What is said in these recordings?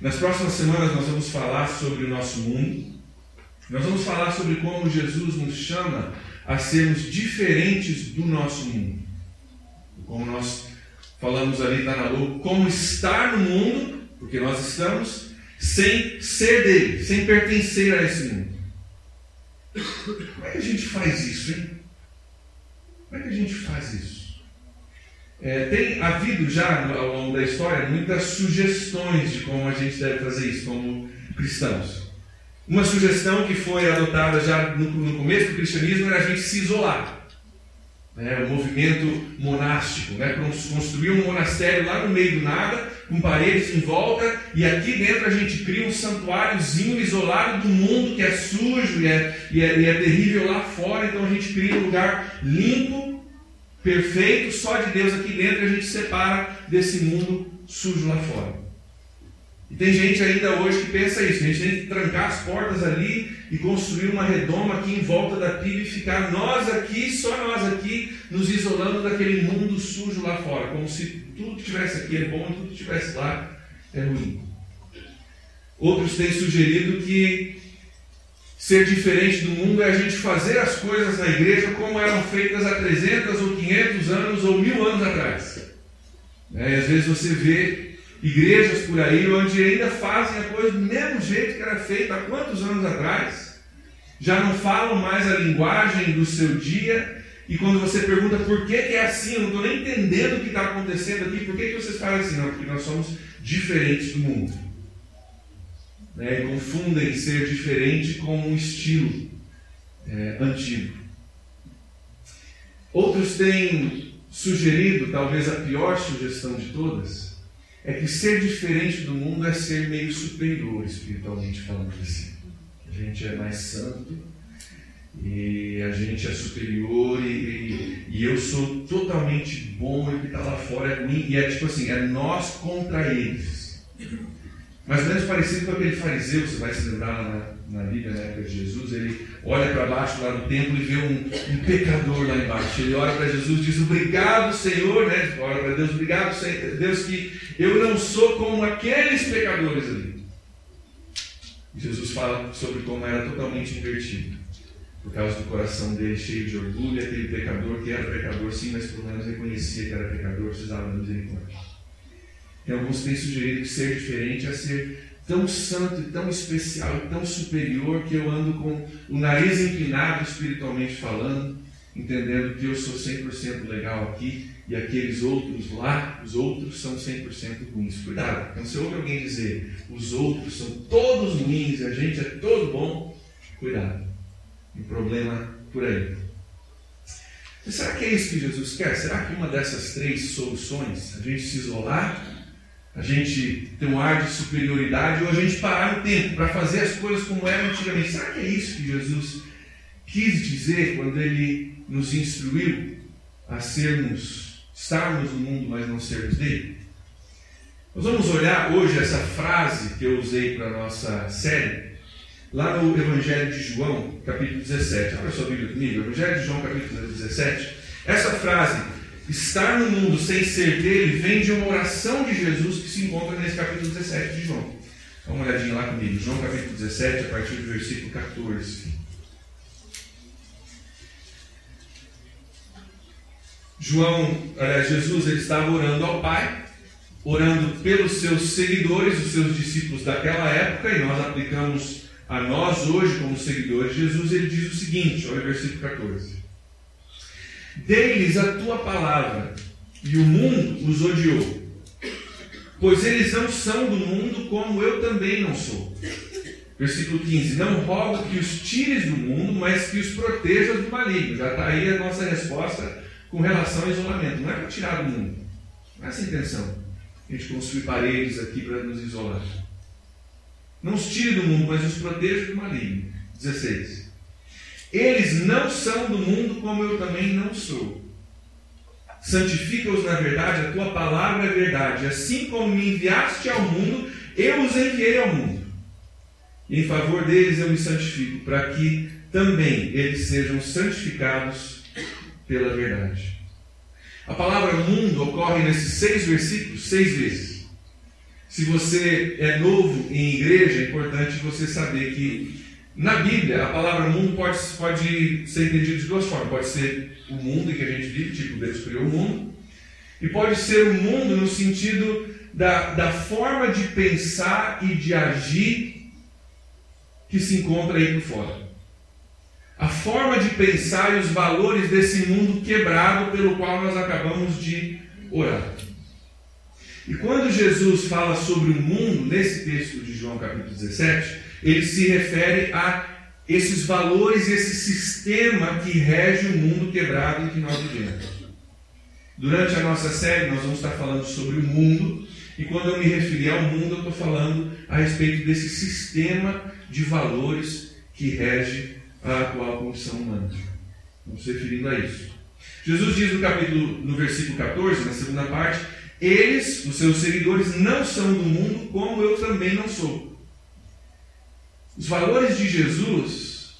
Nas próximas semanas nós vamos falar sobre o nosso mundo. Nós vamos falar sobre como Jesus nos chama a sermos diferentes do nosso mundo. Como nós falamos ali, está na Lu, como estar no mundo, porque nós estamos, sem ser dele, sem pertencer a esse mundo. Como é que a gente faz isso, hein? Como é que a gente faz isso? É, tem havido já ao longo da história muitas sugestões de como a gente deve fazer isso como cristãos. Uma sugestão que foi adotada já no, no começo do cristianismo era a gente se isolar. Né, o movimento monástico, né, construir um monastério lá no meio do nada, com paredes em volta, e aqui dentro a gente cria um santuáriozinho isolado do mundo que é sujo e é, e é, e é terrível lá fora, então a gente cria um lugar limpo, perfeito, só de Deus aqui dentro, e a gente separa desse mundo sujo lá fora. E tem gente ainda hoje que pensa isso, a gente tem que trancar as portas ali e construir uma redoma aqui em volta da pilha e ficar nós aqui, só nós aqui, nos isolando daquele mundo sujo lá fora, como se tudo que tivesse aqui é bom e tudo que tivesse lá é ruim. Outros têm sugerido que ser diferente do mundo é a gente fazer as coisas na igreja como eram feitas há 300 ou 500 anos ou mil anos atrás. É, e às vezes você vê igrejas por aí onde ainda fazem a coisa do mesmo jeito que era feita há quantos anos atrás. Já não falam mais a linguagem do seu dia. E quando você pergunta por que, que é assim, eu não estou nem entendendo o que está acontecendo aqui, por que, que vocês falam assim? Não, porque nós somos diferentes do mundo. Né? Confundem ser diferente com um estilo é, antigo. Outros têm sugerido, talvez a pior sugestão de todas, é que ser diferente do mundo é ser meio superior, espiritualmente falando assim. A gente é mais santo e a gente é superior e, e, e eu sou totalmente bom e o que está lá fora é ruim. E é tipo assim, é nós contra eles. Mais ou menos parecido com aquele fariseu, você vai se lembrar na, na Bíblia, na época de Jesus, ele olha para baixo lá no templo e vê um, um pecador lá embaixo. Ele olha para Jesus e diz, obrigado Senhor, né? Olha para Deus, obrigado Senhor, Deus que eu não sou como aqueles pecadores ali. E Jesus fala sobre como era totalmente invertido. Por causa do coração dele cheio de orgulho, aquele pecador que era pecador sim, mas pelo menos reconhecia que era pecador, precisava de misericórdia. Alguns têm sugerido que ser diferente é ser tão santo e tão especial e tão superior que eu ando com o nariz inclinado espiritualmente falando, entendendo que eu sou 100% legal aqui e aqueles outros lá, os outros são 100% ruins. Cuidado, então se ouve alguém dizer os outros são todos ruins e a gente é todo bom, cuidado. Tem problema por aí. Será que é isso que Jesus quer? Será que uma dessas três soluções, a gente se isolar, a gente ter um ar de superioridade ou a gente parar no tempo para fazer as coisas como eram antigamente? Será que é isso que Jesus quis dizer quando ele nos instruiu a sermos, estarmos no mundo, mas não sermos dele? Nós vamos olhar hoje essa frase que eu usei para a nossa série, lá no Evangelho de João, capítulo 17. Olha sua Bíblia comigo, Evangelho de João, capítulo 17. Essa frase estar no mundo sem ser dele vem de uma oração de Jesus que se encontra nesse capítulo 17 de João. Dá uma olhadinha lá comigo. João capítulo 17, a partir do versículo 14. João, aliás, Jesus, ele estava orando ao Pai, orando pelos seus seguidores, os seus discípulos daquela época, e nós aplicamos a nós hoje como seguidores de Jesus. Ele diz o seguinte: olha o versículo 14. Dei-lhes a tua palavra, e o mundo os odiou, pois eles não são do mundo como eu também não sou. Versículo 15: Não rogo que os tires do mundo, mas que os protejas do maligno. Já está aí a nossa resposta com relação ao isolamento. Não é para tirar do mundo, não é essa a intenção. A gente construir paredes aqui para nos isolar. Não os tire do mundo, mas os proteja do maligno. 16. Eles não são do mundo como eu também não sou. Santifica-os na verdade, a tua palavra é verdade. Assim como me enviaste ao mundo, eu os enviei ao mundo. Em favor deles eu me santifico, para que também eles sejam santificados pela verdade. A palavra mundo ocorre nesses seis versículos seis vezes. Se você é novo em igreja, é importante você saber que na Bíblia a palavra mundo pode, pode ser entendida de duas formas. Pode ser o mundo em que a gente vive, tipo Deus criou o mundo, e pode ser o mundo no sentido da, da forma de pensar e de agir que se encontra aí por fora. A forma de pensar e os valores desse mundo quebrado pelo qual nós acabamos de orar. E quando Jesus fala sobre o mundo, nesse texto de João capítulo 17, ele se refere a esses valores, esse sistema que rege o mundo quebrado em que nós vivemos. Durante a nossa série, nós vamos estar falando sobre o mundo, e quando eu me referi ao mundo, eu estou falando a respeito desse sistema de valores que rege a atual condição humana. Estamos se referindo a isso. Jesus diz no capítulo, no versículo 14, na segunda parte, eles, os seus seguidores, não são do mundo, como eu também não sou. Os valores de Jesus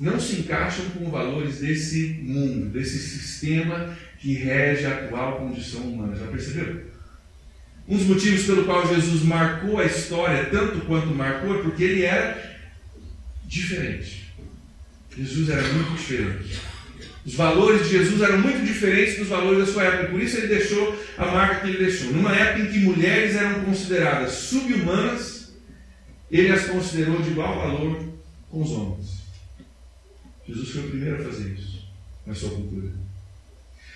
não se encaixam com os valores desse mundo, desse sistema que rege a atual condição humana. Já percebeu? Um dos motivos pelo qual Jesus marcou a história tanto quanto marcou é porque ele era diferente. Jesus era muito diferente. Os valores de Jesus eram muito diferentes dos valores da sua época, por isso ele deixou a marca que ele deixou. Numa época em que mulheres eram consideradas subhumanas, ele as considerou de igual valor com os homens. Jesus foi o primeiro a fazer isso na sua cultura.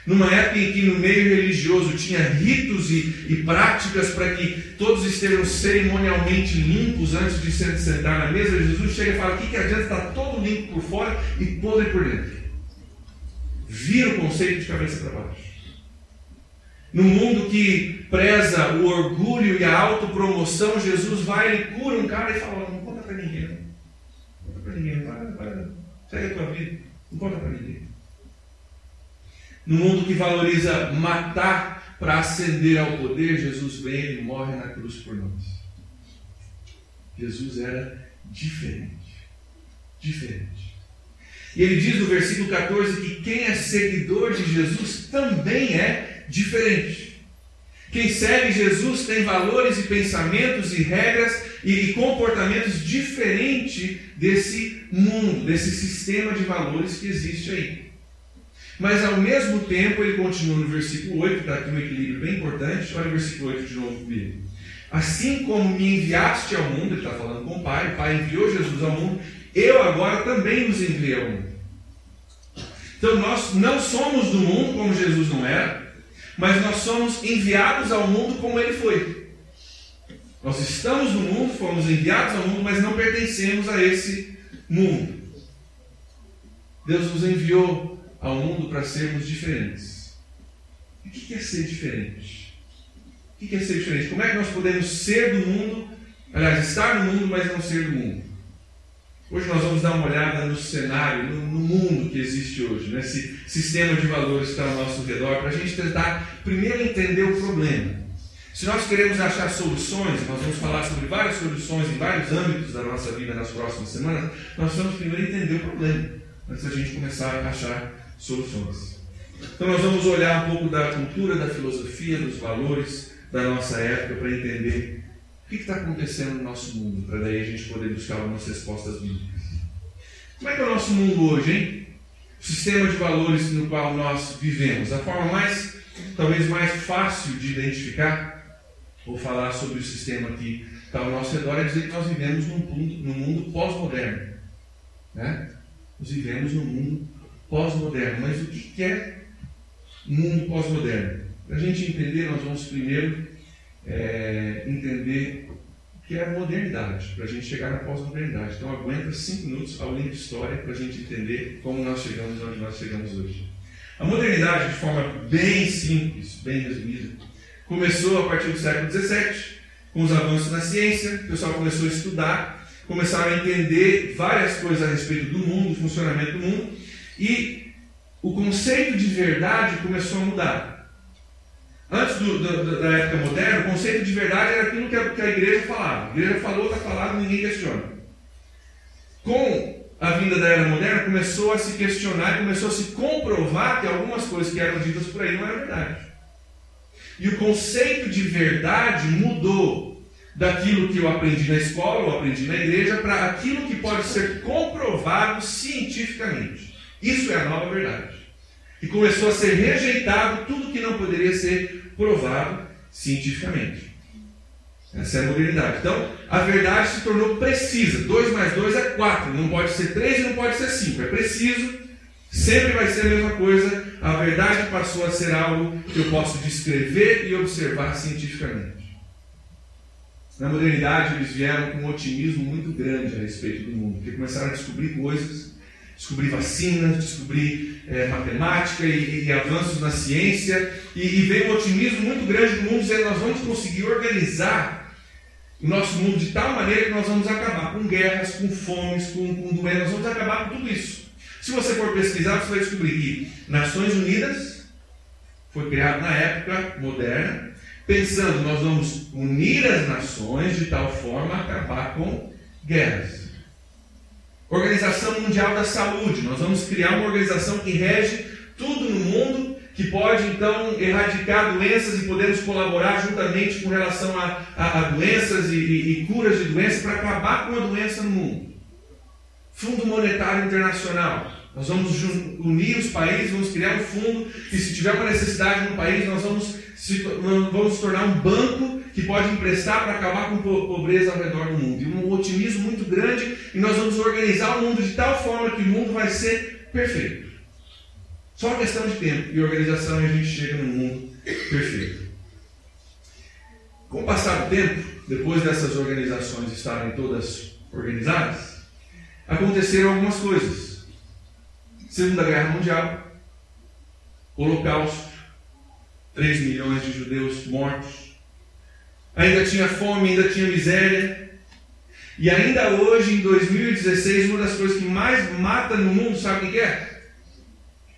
Numa época em que no meio religioso tinha ritos e, e práticas para que todos estejam cerimonialmente limpos antes de se sentar na mesa, Jesus chega e fala: o que, que adianta estar todo limpo por fora e podre por dentro? vira o conceito de cabeça para baixo. No mundo que preza o orgulho e a autopromoção, Jesus vai e cura um cara e fala: Não conta para ninguém. Não conta para ninguém. Para, para, segue a tua vida. Não conta para ninguém. No mundo que valoriza matar para ascender ao poder, Jesus vem e morre na cruz por nós. Jesus era diferente. Diferente. E ele diz no versículo 14 que quem é seguidor de Jesus também é diferente. Quem segue Jesus tem valores e pensamentos e regras e comportamentos diferentes desse mundo, desse sistema de valores que existe aí. Mas ao mesmo tempo, ele continua no versículo 8, está aqui um equilíbrio bem importante. Olha o versículo 8 de novo comigo. Assim como me enviaste ao mundo, ele está falando com o Pai, o Pai enviou Jesus ao mundo, eu agora também os enviei ao mundo. Então nós não somos do mundo como Jesus não era, mas nós somos enviados ao mundo como ele foi. Nós estamos no mundo, fomos enviados ao mundo, mas não pertencemos a esse mundo. Deus nos enviou ao mundo para sermos diferentes. o que é ser diferente? O que é ser diferente? Como é que nós podemos ser do mundo, aliás, estar no mundo, mas não ser do mundo? Hoje nós vamos dar uma olhada no cenário, no, no mundo que existe hoje, nesse sistema de valores que está ao nosso redor, para a gente tentar primeiro entender o problema. Se nós queremos achar soluções, nós vamos falar sobre várias soluções em vários âmbitos da nossa vida nas próximas semanas, nós vamos primeiro entender o problema, antes da gente começar a achar soluções. Então nós vamos olhar um pouco da cultura, da filosofia, dos valores da nossa época para entender que está acontecendo no nosso mundo? Para daí a gente poder buscar algumas respostas bíblicas. Como é que é o nosso mundo hoje, hein? O sistema de valores no qual nós vivemos. A forma mais, talvez mais fácil de identificar, ou falar sobre o sistema que está ao nosso redor, é dizer que nós vivemos num mundo, num mundo pós-moderno. Né? Nós vivemos num mundo pós-moderno. Mas o que é mundo pós-moderno? Para a gente entender, nós vamos primeiro é, entender o que é a modernidade, para a gente chegar na pós-modernidade. Então aguenta cinco minutos ao link de história para a gente entender como nós chegamos onde nós chegamos hoje. A modernidade, de forma bem simples, bem resumida, começou a partir do século XVII, com os avanços na ciência, o pessoal começou a estudar, começaram a entender várias coisas a respeito do mundo, do funcionamento do mundo, e o conceito de verdade começou a mudar. Antes do, do, da época moderna, o conceito de verdade era aquilo que a, que a igreja falava. A igreja falou, está falado, ninguém questiona. Com a vinda da era moderna, começou a se questionar, começou a se comprovar que algumas coisas que eram ditas por aí não eram verdade. E o conceito de verdade mudou daquilo que eu aprendi na escola, ou aprendi na igreja, para aquilo que pode ser comprovado cientificamente. Isso é a nova verdade. E começou a ser rejeitado tudo que não poderia ser provado cientificamente. Essa é a modernidade. Então, a verdade se tornou precisa. 2 mais 2 é 4. Não pode ser 3 e não pode ser 5. É preciso. Sempre vai ser a mesma coisa. A verdade passou a ser algo que eu posso descrever e observar cientificamente. Na modernidade, eles vieram com um otimismo muito grande a respeito do mundo, porque começaram a descobrir coisas, descobrir vacinas, descobrir é, matemática e, e, avanços na ciência, e, e veio um otimismo muito grande do mundo, dizendo nós vamos conseguir organizar o nosso mundo de tal maneira que nós vamos acabar com guerras, com fomes, com, com doenças, nós vamos acabar com tudo isso. Se você for pesquisar, você vai descobrir que Nações Unidas foi criado na época moderna, pensando nós vamos unir as nações de tal forma a acabar com guerras. Organização Mundial da Saúde, nós vamos criar uma organização que rege tudo no mundo que pode então erradicar doenças e podemos colaborar juntamente com relação a, a, a doenças e, e, e, curas de doenças para acabar com a doença no mundo. Fundo Monetário Internacional. Nós vamos unir os países, vamos criar um fundo e se tiver uma necessidade no país, nós vamos se, vamos tornar um banco que pode emprestar para acabar com a pobreza ao redor do mundo. E um otimismo muito grande e nós vamos organizar o mundo de tal forma que o mundo vai ser perfeito. Só uma questão de tempo e organização e a gente chega no mundo perfeito. Com o passar do tempo, depois dessas organizações estarem todas organizadas, aconteceram algumas coisas. Segunda Guerra Mundial, Holocausto, 3 milhões de judeus mortos, ainda tinha fome, ainda tinha miséria, e ainda hoje, em 2016, uma das coisas que mais mata no mundo, sabe o que é?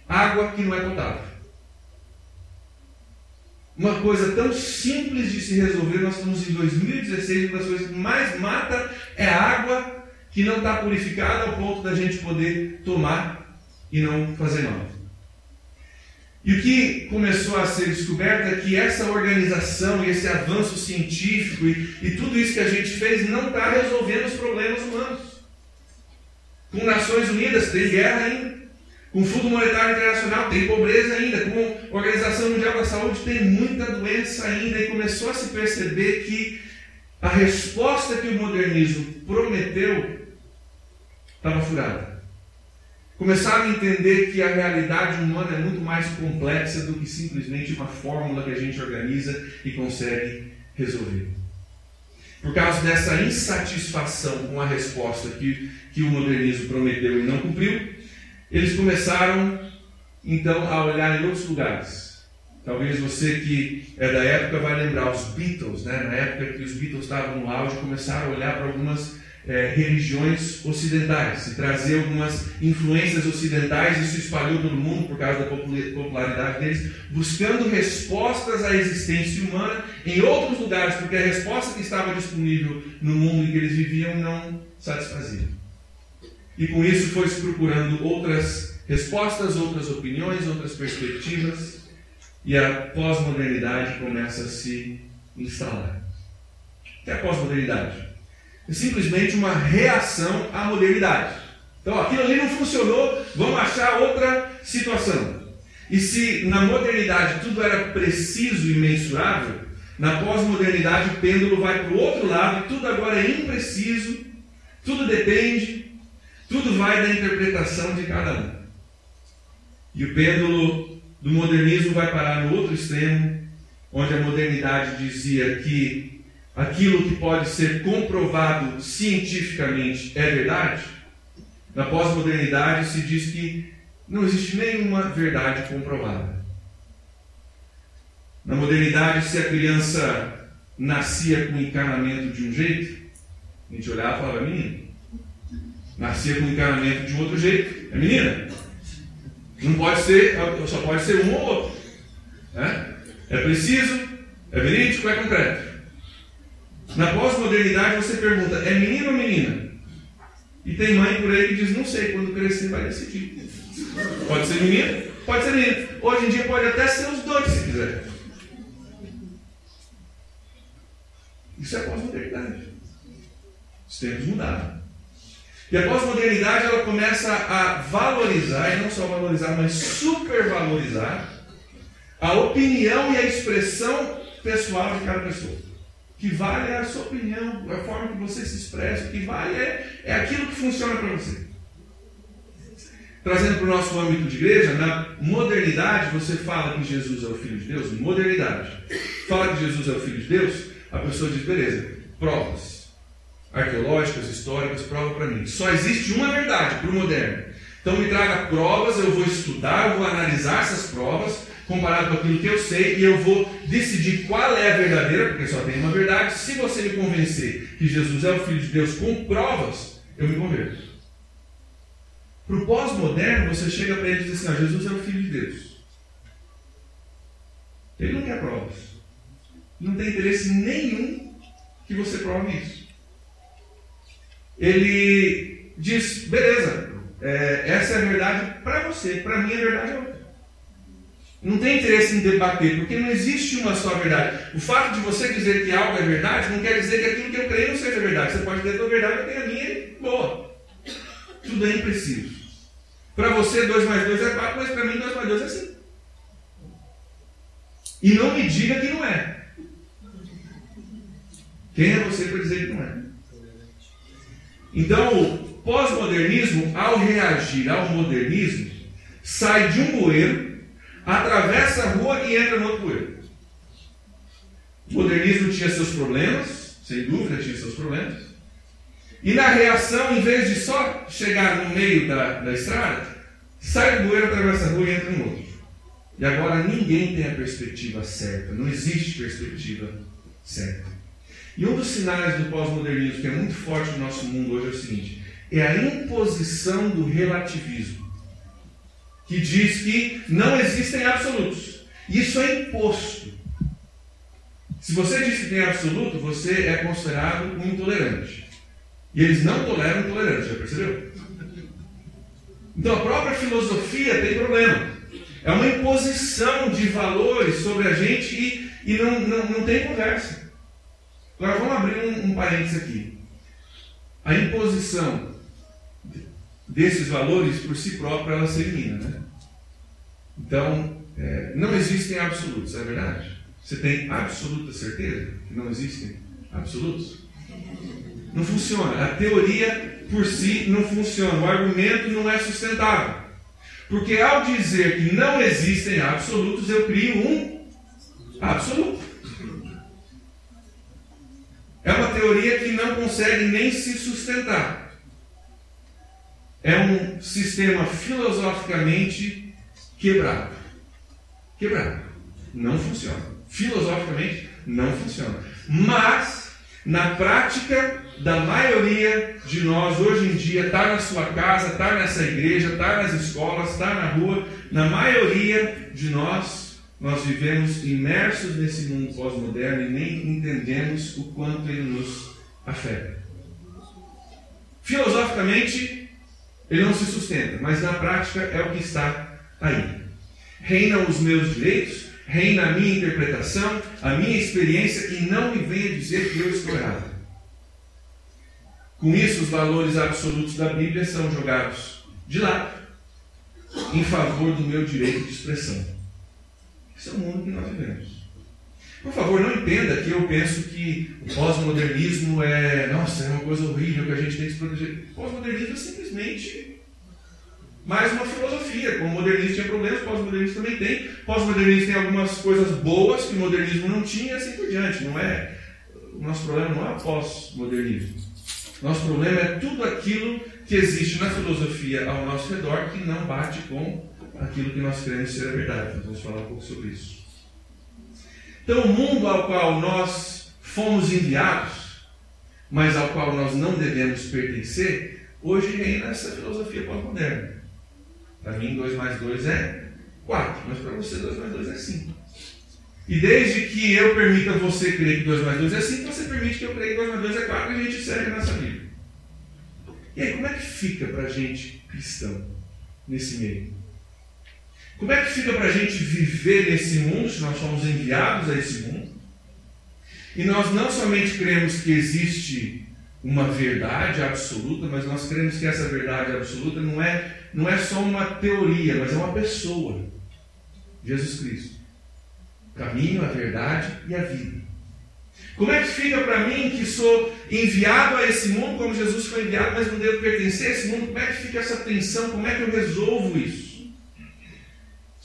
água que não é potável. Uma coisa tão simples de se resolver, nós estamos em 2016, uma das coisas que mais mata é a água que não está purificada ao ponto da gente poder tomar e não fazer mal. E o que começou a ser descoberto é que essa organização e esse avanço científico e, e tudo isso que a gente fez não está resolvendo os problemas humanos. Com Nações Unidas tem guerra ainda. Com Fundo Monetário Internacional tem pobreza ainda, com Organização Mundial da Saúde tem muita doença ainda, e começou a se perceber que a resposta que o modernismo prometeu estava furada. Começaram a entender que a realidade humana é muito mais complexa do que simplesmente uma fórmula que a gente organiza e consegue resolver. Por causa dessa insatisfação com a resposta que, que o modernismo prometeu e não cumpriu, eles começaram então a olhar em outros lugares. Talvez você que é da época vai lembrar os Beatles, né? na época que os Beatles estavam no auge, começaram a olhar para algumas é, religiões ocidentais e trazer algumas influências ocidentais. Isso espalhou pelo mundo por causa da popularidade deles, buscando respostas à existência humana em outros lugares, porque a resposta que estava disponível no mundo em que eles viviam não satisfazia. E com isso foi se procurando outras respostas, outras opiniões, outras perspectivas, e a pós-modernidade começa a se instalar. O que é a pós-modernidade? É simplesmente uma reação à modernidade. Então aquilo ali não funcionou, vamos achar outra situação. E se na modernidade tudo era preciso e mensurável, na pós-modernidade o pêndulo vai para o outro lado tudo agora é impreciso, tudo depende, tudo vai da interpretação de cada um. E o pêndulo do modernismo vai parar no outro extremo, onde a modernidade dizia que aquilo que pode ser comprovado cientificamente é verdade. Na pós-modernidade se diz que não existe nenhuma verdade comprovada. Na modernidade, se a criança nascia com encarnamento de um jeito, a gente olhava e falava, menino, nascia com encanamento de um outro jeito. É menina. Não pode ser, só pode ser um ou outro. Né? É preciso, é verídico, é concreto. Na pós-modernidade você pergunta, é menino ou menina? E tem mãe por aí que diz, não sei, quando crescer vai decidir. Pode ser menino, pode ser menino. Hoje em dia pode até ser os dois se quiser. Isso é pós-modernidade. Os tempos mudaram. E a pós-modernidade ela começa a valorizar, e não só valorizar, mas supervalorizar a opinião e a expressão pessoal de cada pessoa. Que vale é a sua opinião, a forma que você se expressa, o que vale é, é aquilo que funciona para você. Trazendo para o nosso âmbito de igreja, na modernidade, você fala que Jesus é o Filho de Deus, modernidade. Fala que Jesus é o Filho de Deus, a pessoa diz, beleza, provas arqueológicas, históricas, prova para mim. Só existe uma verdade para o moderno. Então me traga provas, eu vou estudar, eu vou analisar essas provas, comparado com aquilo que eu sei, e eu vou decidir qual é a verdadeira, porque só tem uma verdade. Se você me convencer que Jesus é o Filho de Deus com provas, eu me converto. Para o pós-moderno, você chega para ele e diz assim: ah, Jesus é o Filho de Deus. Ele não quer provas. Não tem interesse nenhum que você prove isso. Ele diz: beleza, é, essa é a verdade para você, para mim a verdade é outra. Não tem interesse em debater, porque não existe uma só verdade. O fato de você dizer que algo é verdade não quer dizer que aquilo que eu creio não seja verdade. Você pode ter a tua verdade, eu tenho a minha boa. Tudo é impreciso. Para você, 2 mais 2 é 4, mas para mim, 2 mais 2 é 5. E não me diga que não é. Quem é você para dizer que não é? Então, o pós-modernismo, ao reagir ao modernismo, sai de um bueiro, atravessa a rua e entra no outro bueiro. O modernismo tinha seus problemas, sem dúvida tinha seus problemas. E na reação, em vez de só chegar no meio da, da estrada, sai do bueiro, atravessa a rua e entra no outro. E agora ninguém tem a perspectiva certa, não existe perspectiva certa. E um dos sinais do pós-modernismo que é muito forte no nosso mundo hoje é o seguinte: é a imposição do relativismo, que diz que não existem absolutos. Isso é imposto. Se você diz que tem absoluto, você é considerado um intolerante. E eles não toleram intolerância, já percebeu? Então a própria filosofia tem problema. É uma imposição de valores sobre a gente e, e não, não, não tem conversa. Agora vamos abrir um, um parênteses aqui. A imposição desses valores por si própria ela se elimina. Né? Então, é, não existem absolutos, é verdade? Você tem absoluta certeza que não existem absolutos? Não funciona. A teoria por si não funciona. O argumento não é sustentável. Porque ao dizer que não existem absolutos, eu crio um absoluto. É uma teoria que não consegue nem se sustentar. É um sistema filosoficamente quebrado. Quebrado. Não funciona. Filosoficamente não funciona. Mas, na prática, da maioria de nós hoje em dia está na sua casa, está nessa igreja, está nas escolas, está na rua. Na maioria de nós, nós vivemos imersos nesse mundo pós-moderno e nem entendemos o quanto ele nos afeta. Filosoficamente, ele não se sustenta, mas na prática é o que está aí. Reinam os meus direitos, reina a minha interpretação, a minha experiência, e não me venha dizer que eu estou errado. Com isso, os valores absolutos da Bíblia são jogados de lado em favor do meu direito de expressão. Esse é o mundo que nós vivemos. Por favor, não entenda que eu penso que o pós-modernismo é, nossa, é uma coisa horrível que a gente tem que se proteger. O pós-modernismo é simplesmente mais uma filosofia. Como o modernismo tinha problemas, o pós-modernismo também tem. O pós-modernismo tem algumas coisas boas que o modernismo não tinha e assim por diante. Não é, o nosso problema não é o pós-modernismo. Nosso problema é tudo aquilo que existe na filosofia ao nosso redor que não bate com aquilo que nós queremos ser a verdade. Nós vamos falar um pouco sobre isso. Então, o mundo ao qual nós fomos enviados, mas ao qual nós não devemos pertencer, hoje reina essa filosofia pós-moderna. Para mim, 2 mais 2 é 4, mas para você, 2 mais 2 é 5. E desde que eu permita você crer que 2 mais 2 é 5, você permite que eu creia que 2 mais 2 é 4 e a gente segue nessa Bíblia. E aí, como é que fica para a gente cristão nesse meio? Como é que fica para a gente viver nesse mundo, se nós somos enviados a esse mundo? E nós não somente cremos que existe uma verdade absoluta, mas nós cremos que essa verdade absoluta não é, não é só uma teoria, mas é uma pessoa. Jesus Cristo. Caminho, a verdade e a vida. Como é que fica para mim que sou enviado a esse mundo como Jesus foi enviado, mas não devo pertencer a esse mundo? Como é que fica essa tensão? Como é que eu resolvo isso?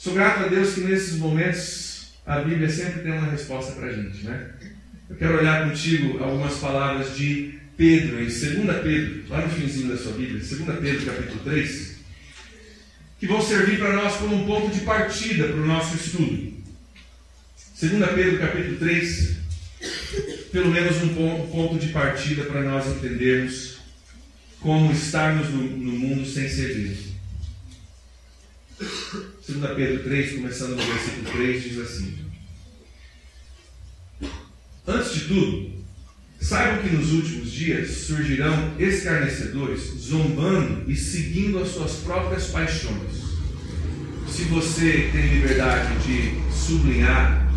Sou grato a Deus que nesses momentos a Bíblia sempre tem uma resposta para a gente, né? Eu quero olhar contigo algumas palavras de Pedro, em 2 Pedro, lá no finzinho da sua Bíblia, 2 Pedro capítulo 3, que vão servir para nós como um ponto de partida para o nosso estudo. 2 Pedro capítulo 3, pelo menos um ponto de partida para nós entendermos como estarmos no, no mundo sem ser visto. 2 Pedro 3, começando no versículo 3, diz assim: Antes de tudo, saibam que nos últimos dias surgirão escarnecedores, zombando e seguindo as suas próprias paixões. Se você tem liberdade de sublinhar,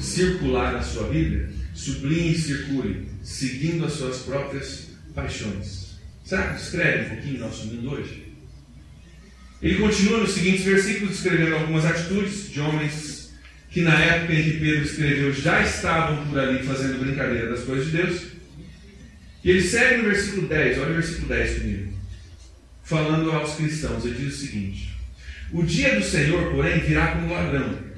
circular na sua Bíblia, sublinhe e circule, seguindo as suas próprias paixões. Será que escreve um pouquinho nosso mundo hoje? Ele continua nos seguintes versículos descrevendo algumas atitudes de homens que na época em que Pedro escreveu já estavam por ali fazendo brincadeira das coisas de Deus. E ele segue no versículo 10, olha o versículo 10 comigo. Falando aos cristãos, ele diz o seguinte: O dia do Senhor, porém, virá como ladrão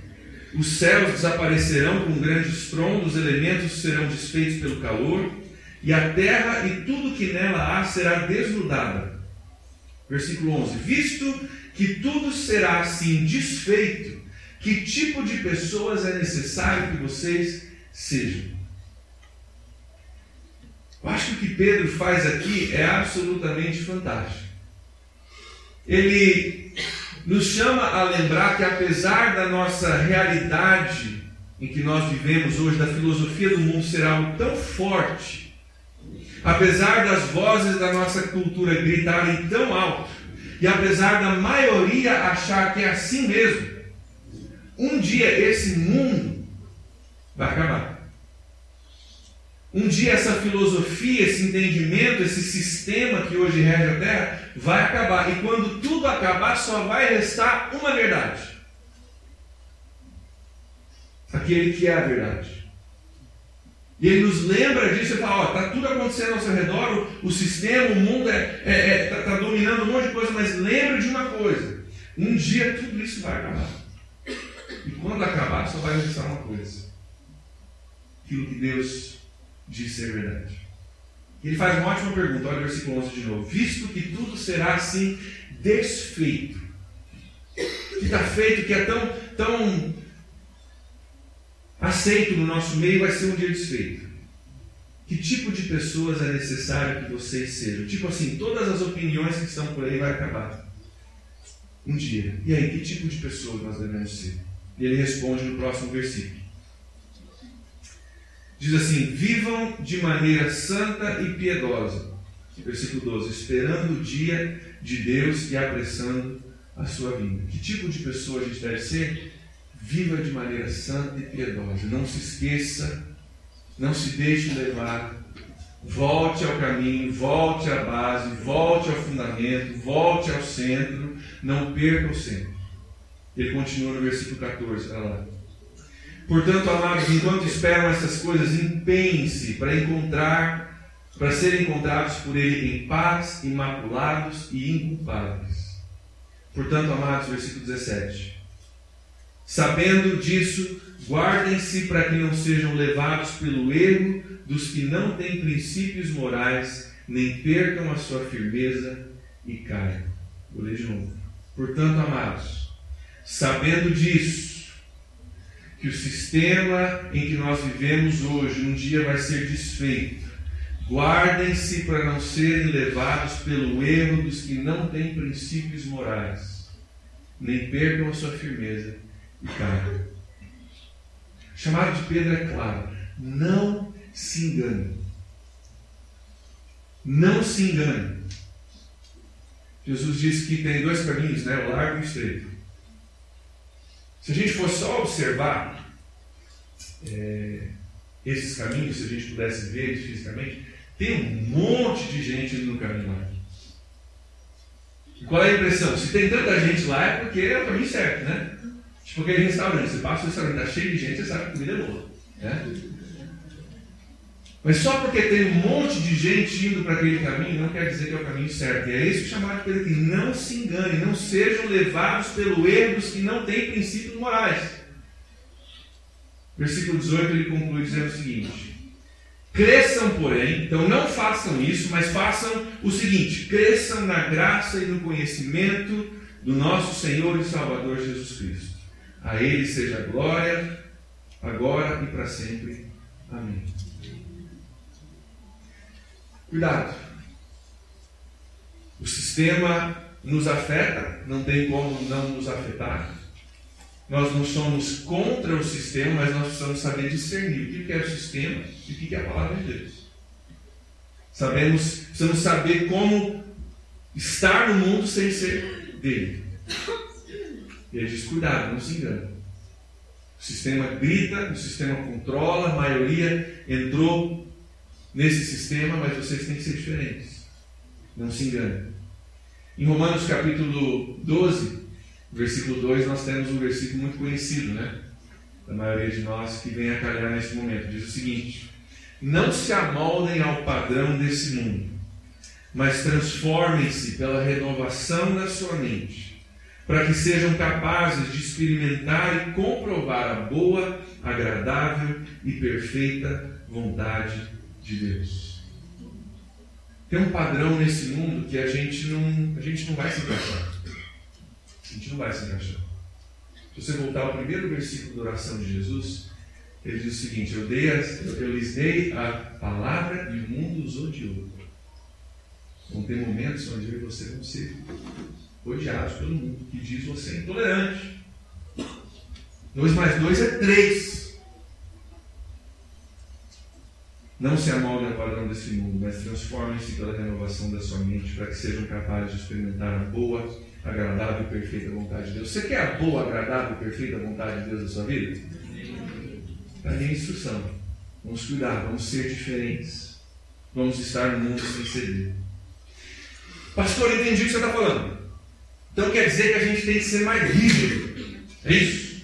os céus desaparecerão com grandes estrondo, os elementos serão desfeitos pelo calor, e a terra e tudo que nela há será desnudada. Versículo 11: Visto que tudo será assim desfeito, que tipo de pessoas é necessário que vocês sejam? Eu acho que o que Pedro faz aqui é absolutamente fantástico. Ele nos chama a lembrar que, apesar da nossa realidade em que nós vivemos hoje, da filosofia do mundo ser algo tão forte, apesar das vozes da nossa cultura gritarem tão alto, e apesar da maioria achar que é assim mesmo, um dia esse mundo vai acabar. Um dia essa filosofia, esse entendimento, esse sistema que hoje rege a Terra vai acabar. E quando tudo acabar, só vai restar uma verdade. Aquele que é a verdade. E ele nos lembra disso e fala: está tudo acontecendo ao seu redor, o, o sistema, o mundo está é, é, é, tá, tá dominando um monte de coisa, mas lembre de uma coisa: um dia tudo isso vai acabar. E quando acabar, só vai restar uma coisa: aquilo que Deus diz ser verdade. Ele faz uma ótima pergunta, olha o versículo 11 de novo. Visto que tudo será assim desfeito, que está feito, que é tão, tão aceito no nosso meio, vai ser um dia desfeito. Que tipo de pessoas é necessário que vocês sejam? Tipo assim, todas as opiniões que estão por aí vai acabar. Um dia. E aí, que tipo de pessoas nós devemos ser? E ele responde no próximo versículo. Diz assim: vivam de maneira santa e piedosa. Versículo 12: esperando o dia de Deus e apressando a sua vinda. Que tipo de pessoa a gente deve ser? Viva de maneira santa e piedosa. Não se esqueça, não se deixe levar. Volte ao caminho, volte à base, volte ao fundamento, volte ao centro. Não perca o centro. Ele continua no versículo 14, olha lá. Portanto, amados, enquanto esperam essas coisas, empenhem-se para encontrar, para serem encontrados por Ele em paz, imaculados e inculpáveis. Portanto, amados, versículo 17. Sabendo disso, guardem-se para que não sejam levados pelo erro dos que não têm princípios morais, nem percam a sua firmeza e caiam. Vou ler de novo. Portanto, amados, sabendo disso, que o sistema em que nós vivemos hoje um dia vai ser desfeito. Guardem-se para não serem levados pelo erro dos que não têm princípios morais, nem percam a sua firmeza e caiam. O chamado de Pedro é claro: não se engane. Não se engane. Jesus disse que tem dois caminhos, né? o largo e o estreito. Se a gente for só observar, é, esses caminhos, se a gente pudesse ver fisicamente, tem um monte de gente no caminho lá. E qual é a impressão? Se tem tanta gente lá é porque é o caminho certo, né? Tipo aquele restaurante, você passa o restaurante, está cheio de gente, você sabe que a comida é boa. Né? Mas só porque tem um monte de gente indo para aquele caminho, não quer dizer que é o caminho certo. E é isso que chamar de Pedro aqui. Não se engane, não sejam levados pelo erro dos que não têm princípios morais. Versículo 18 ele conclui dizendo o seguinte: Cresçam, porém, então não façam isso, mas façam o seguinte: cresçam na graça e no conhecimento do nosso Senhor e Salvador Jesus Cristo. A Ele seja a glória, agora e para sempre. Amém. Cuidado. O sistema nos afeta, não tem como não nos afetar. Nós não somos contra o sistema, mas nós precisamos saber discernir o que é o sistema e o que é a palavra de Deus. Sabemos, precisamos saber como estar no mundo sem ser dele. E ele diz: cuidado, não se engane. O sistema grita, o sistema controla, a maioria entrou nesse sistema, mas vocês têm que ser diferentes. Não se engane. Em Romanos capítulo 12, versículo 2, nós temos um versículo muito conhecido, né? Da maioria de nós que vem a calhar nesse momento. Diz o seguinte: Não se amoldem ao padrão desse mundo, mas transformem-se pela renovação da sua mente, para que sejam capazes de experimentar e comprovar a boa, agradável e perfeita vontade de Deus. Tem um padrão nesse mundo que a gente não, a gente não vai se encaixar. A gente não vai se encaixar. Se você voltar ao primeiro versículo da oração de Jesus, ele diz o seguinte: Eu, dei eu lhes dei a palavra e o mundo os odiou. Vão ter momentos onde eu e você vão ser odiados pelo mundo, que diz você é intolerante. 2 mais 2 é 3. Não se amoldem ao padrão desse mundo, mas transformem-se pela renovação da sua mente para que sejam capazes de experimentar a boa, agradável e perfeita vontade de Deus. Você quer a boa, agradável e perfeita vontade de Deus na sua vida? Está aí a instrução. Vamos cuidar, vamos ser diferentes. Vamos estar no mundo sem ceder. Pastor, entendi o que você está falando. Então quer dizer que a gente tem que ser mais rígido. É isso?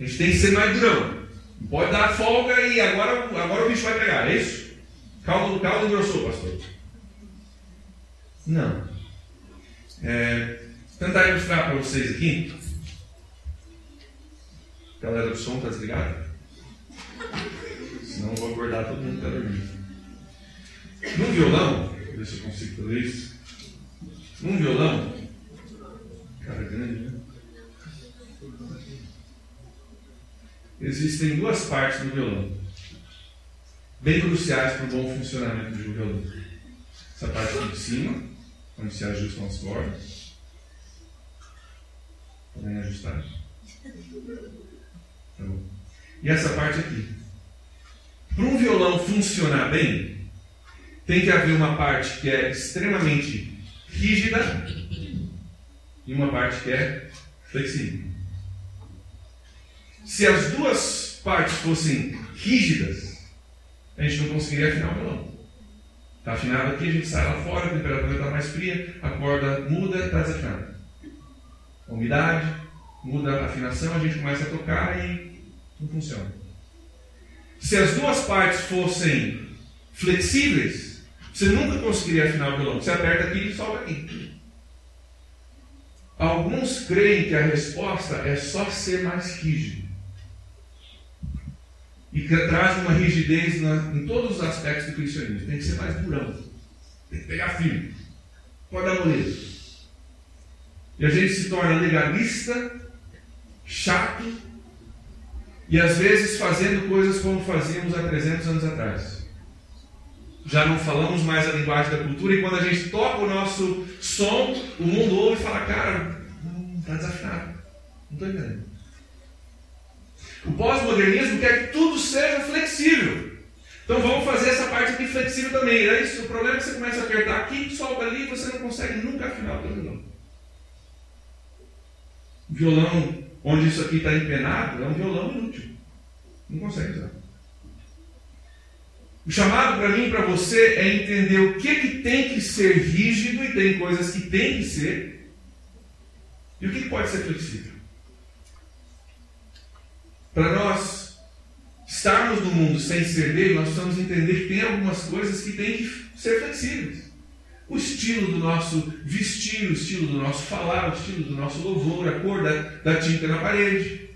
A gente tem que ser mais durão. Pode dar folga e agora, agora o bicho vai pegar, é isso? Caldo, caldo engrossou, pastor. Não. É, tentar ilustrar para vocês aqui. A galera do som está desligada? Senão eu vou acordar todo mundo está dormindo. Num violão, se eu consigo fazer isso. Num violão, cara grande, né? existem duas partes do violão, bem cruciais para o bom funcionamento de um violão. Essa parte aqui de cima, onde se ajustam as cordas. Podem ajustar? Tá bom. E essa parte aqui. Para um violão funcionar bem, tem que haver uma parte que é extremamente rígida e uma parte que é flexível. Se as duas partes fossem rígidas, a gente não conseguiria afinar o violão. Está afinado aqui, a gente sai lá fora, a temperatura está mais fria, a corda muda, está desafinada. A umidade, muda a afinação, a gente começa a tocar e não funciona. Se as duas partes fossem flexíveis, você nunca conseguiria afinar o violão. Você aperta aqui e solta aqui. Alguns creem que a resposta é só ser mais rígido e que traz uma rigidez na, em todos os aspectos do cristianismo. Tem que ser mais durão, tem que pegar firme, pode dar moleza. E a gente se torna legalista, chato e às vezes fazendo coisas como fazíamos há 300 anos atrás. Já não falamos mais a linguagem da cultura e quando a gente toca o nosso som, o mundo ouve e fala: Cara, está desafinado, não estou entendendo. O pós-modernismo quer que tudo seja flexível. Então vamos fazer essa parte aqui flexível também. É isso. O problema é que você começa a apertar aqui, solta ali e você não consegue nunca afinar o violão. Violão onde isso aqui está empenado é um violão inútil. Não consegue usar. O chamado para mim e para você é entender o que, que tem que ser rígido e tem coisas que tem que ser, e o que, que pode ser flexível. Para nós estarmos no mundo sem ser dele, nós precisamos entender que tem algumas coisas que têm que ser flexíveis. O estilo do nosso vestir, o estilo do nosso falar, o estilo do nosso louvor, a cor da, da tinta na parede.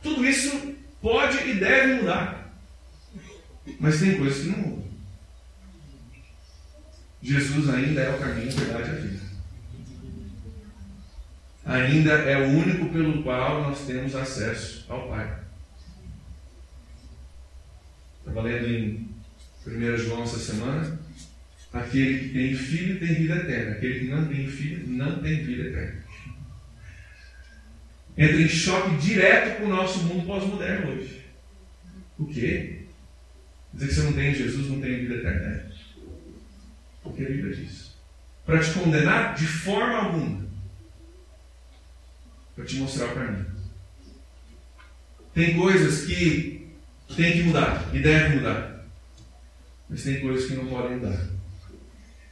Tudo isso pode e deve mudar. Mas tem coisas que não mudam. Jesus ainda é o caminho, a verdade e a vida. Ainda é o único pelo qual nós temos acesso ao Pai. Estava lendo em 1 João essa semana. Aquele que tem filho tem vida eterna. Aquele que não tem filho não tem vida eterna. Entra em choque direto com o nosso mundo pós-moderno hoje. O quê? Dizer que você não tem Jesus, não tem vida eterna. O que a Bíblia diz? Para te condenar de forma alguma. Para te mostrar o caminho. Tem coisas que tem que mudar e deve mudar. Mas tem coisas que não podem mudar.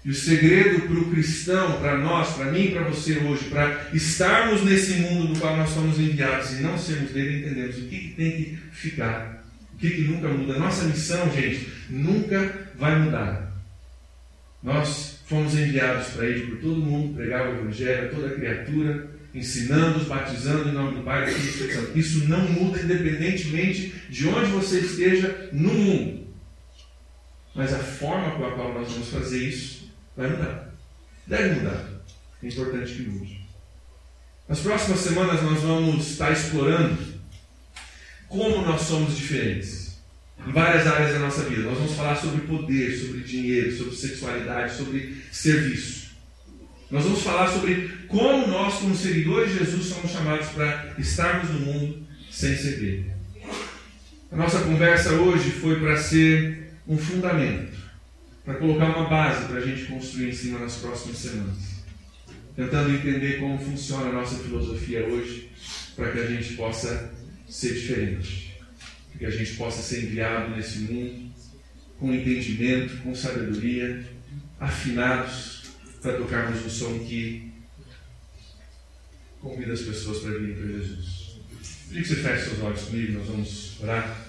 E o segredo para o cristão, para nós, para mim para você hoje, para estarmos nesse mundo no qual nós somos enviados e não sermos dele, entendemos o que, tem que ficar, que, nunca muda. Nossa missão, gente, nunca vai mudar. Nós fomos enviados para ir por todo mundo, pregar o Evangelho a toda criatura, ensinando-os, batizando em nome do Pai e do Espírito Santo. Isso não muda independentemente de onde você esteja no mundo. Mas a forma com a qual nós vamos fazer isso Vai mudar. Deve mudar. É importante que mude. Nas próximas semanas nós vamos estar explorando como nós somos diferentes em várias áreas da nossa vida. Nós vamos falar sobre poder, sobre dinheiro, sobre sexualidade, sobre serviço. Nós vamos falar sobre como nós, como seguidores de Jesus, somos chamados para estarmos no mundo sem ser. A nossa conversa hoje foi para ser um fundamento para colocar uma base para a gente construir em cima nas próximas semanas. Tentando entender como funciona a nossa filosofia hoje, para que a gente possa ser diferente, que a gente possa ser enviado nesse mundo com entendimento, com sabedoria, afinados para tocarmos o som que convida as pessoas para virem para Jesus. Queria que você feche seus olhos comigo, nós vamos orar.